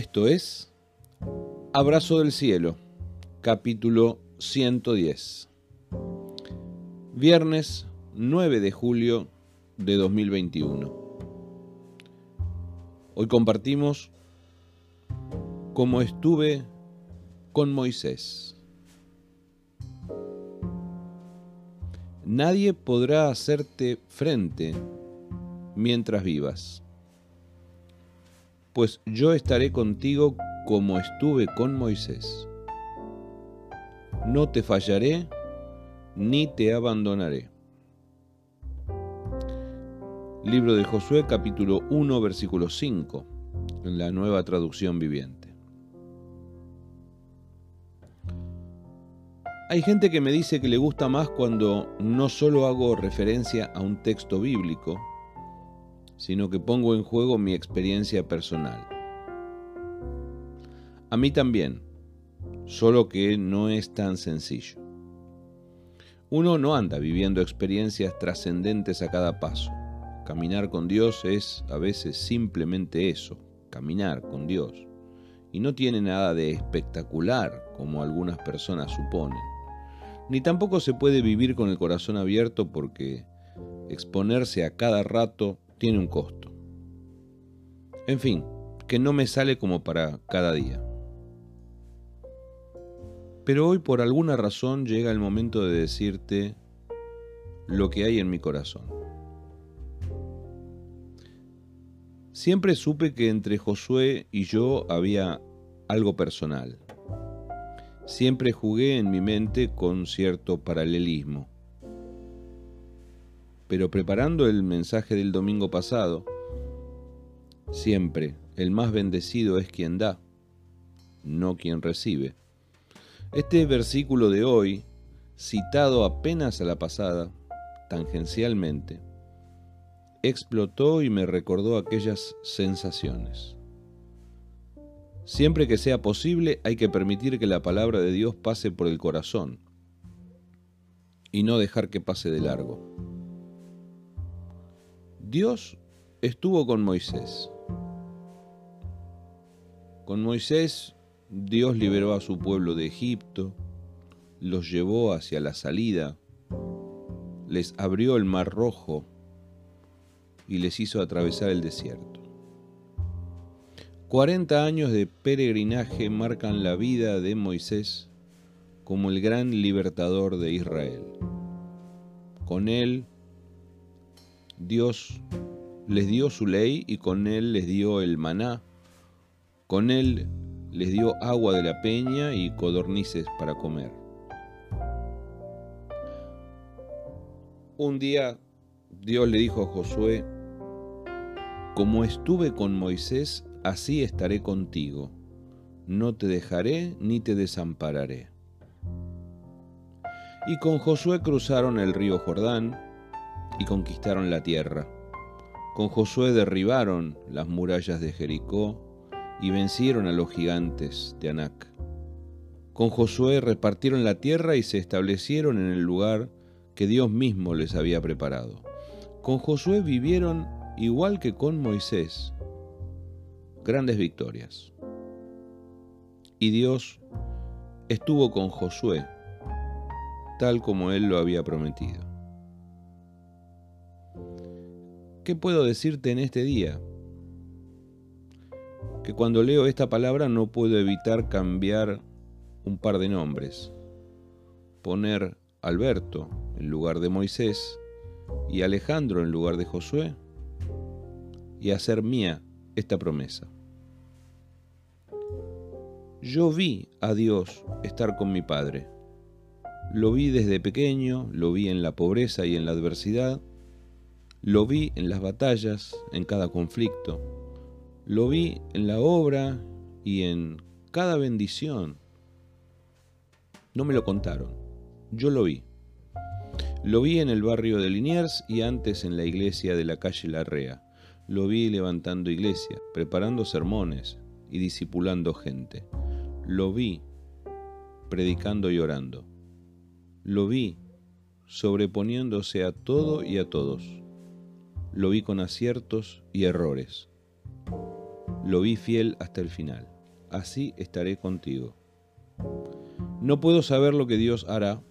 Esto es Abrazo del Cielo, capítulo 110. Viernes 9 de julio de 2021. Hoy compartimos cómo estuve con Moisés. Nadie podrá hacerte frente mientras vivas, pues yo estaré contigo como estuve con Moisés. No te fallaré ni te abandonaré. Libro de Josué capítulo 1 versículo 5, en la nueva traducción viviente. Hay gente que me dice que le gusta más cuando no solo hago referencia a un texto bíblico, sino que pongo en juego mi experiencia personal. A mí también, solo que no es tan sencillo. Uno no anda viviendo experiencias trascendentes a cada paso. Caminar con Dios es a veces simplemente eso, caminar con Dios. Y no tiene nada de espectacular como algunas personas suponen ni tampoco se puede vivir con el corazón abierto porque exponerse a cada rato tiene un costo. En fin, que no me sale como para cada día. Pero hoy por alguna razón llega el momento de decirte lo que hay en mi corazón. Siempre supe que entre Josué y yo había algo personal siempre jugué en mi mente con cierto paralelismo. Pero preparando el mensaje del domingo pasado, siempre el más bendecido es quien da, no quien recibe. Este versículo de hoy, citado apenas a la pasada, tangencialmente, explotó y me recordó aquellas sensaciones. Siempre que sea posible hay que permitir que la palabra de Dios pase por el corazón y no dejar que pase de largo. Dios estuvo con Moisés. Con Moisés Dios liberó a su pueblo de Egipto, los llevó hacia la salida, les abrió el mar rojo y les hizo atravesar el desierto. 40 años de peregrinaje marcan la vida de Moisés como el gran libertador de Israel. Con él Dios les dio su ley y con él les dio el maná. Con él les dio agua de la peña y codornices para comer. Un día Dios le dijo a Josué, como estuve con Moisés, así estaré contigo, no te dejaré ni te desampararé. Y con Josué cruzaron el río Jordán y conquistaron la tierra. Con Josué derribaron las murallas de Jericó y vencieron a los gigantes de Anac. Con Josué repartieron la tierra y se establecieron en el lugar que Dios mismo les había preparado. Con Josué vivieron igual que con Moisés, grandes victorias. Y Dios estuvo con Josué, tal como él lo había prometido. ¿Qué puedo decirte en este día? Que cuando leo esta palabra no puedo evitar cambiar un par de nombres. Poner Alberto en lugar de Moisés y Alejandro en lugar de Josué y hacer mía esta promesa. Yo vi a Dios estar con mi Padre. Lo vi desde pequeño, lo vi en la pobreza y en la adversidad, lo vi en las batallas, en cada conflicto, lo vi en la obra y en cada bendición. No me lo contaron, yo lo vi. Lo vi en el barrio de Liniers y antes en la iglesia de la calle Larrea. Lo vi levantando iglesia, preparando sermones y discipulando gente. Lo vi predicando y orando. Lo vi sobreponiéndose a todo y a todos. Lo vi con aciertos y errores. lo vi fiel hasta el final. Así estaré contigo. No puedo saber lo que Dios hará.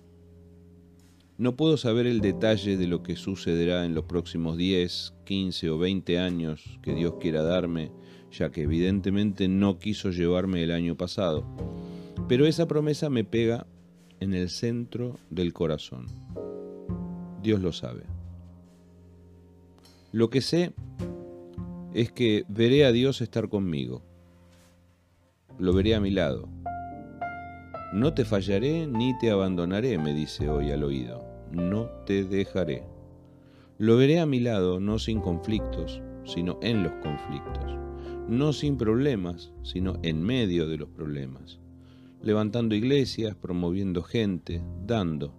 No puedo saber el detalle de lo que sucederá en los próximos 10, 15 o 20 años que Dios quiera darme, ya que evidentemente no quiso llevarme el año pasado. Pero esa promesa me pega en el centro del corazón. Dios lo sabe. Lo que sé es que veré a Dios estar conmigo. Lo veré a mi lado. No te fallaré ni te abandonaré, me dice hoy al oído. No te dejaré. Lo veré a mi lado, no sin conflictos, sino en los conflictos. No sin problemas, sino en medio de los problemas. Levantando iglesias, promoviendo gente, dando,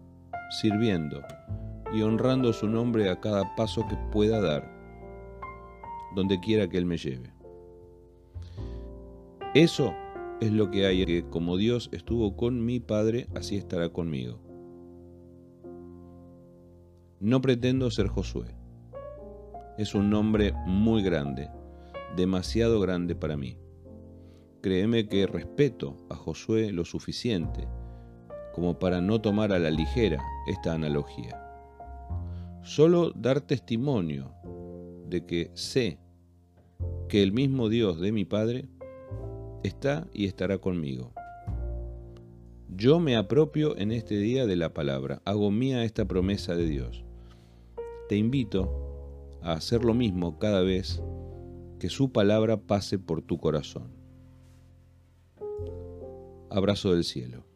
sirviendo y honrando su nombre a cada paso que pueda dar donde quiera que Él me lleve. Eso es lo que hay, que como Dios estuvo con mi Padre, así estará conmigo. No pretendo ser Josué. Es un nombre muy grande, demasiado grande para mí. Créeme que respeto a Josué lo suficiente como para no tomar a la ligera esta analogía. Solo dar testimonio de que sé que el mismo Dios de mi Padre está y estará conmigo. Yo me apropio en este día de la palabra, hago mía esta promesa de Dios. Te invito a hacer lo mismo cada vez que su palabra pase por tu corazón. Abrazo del cielo.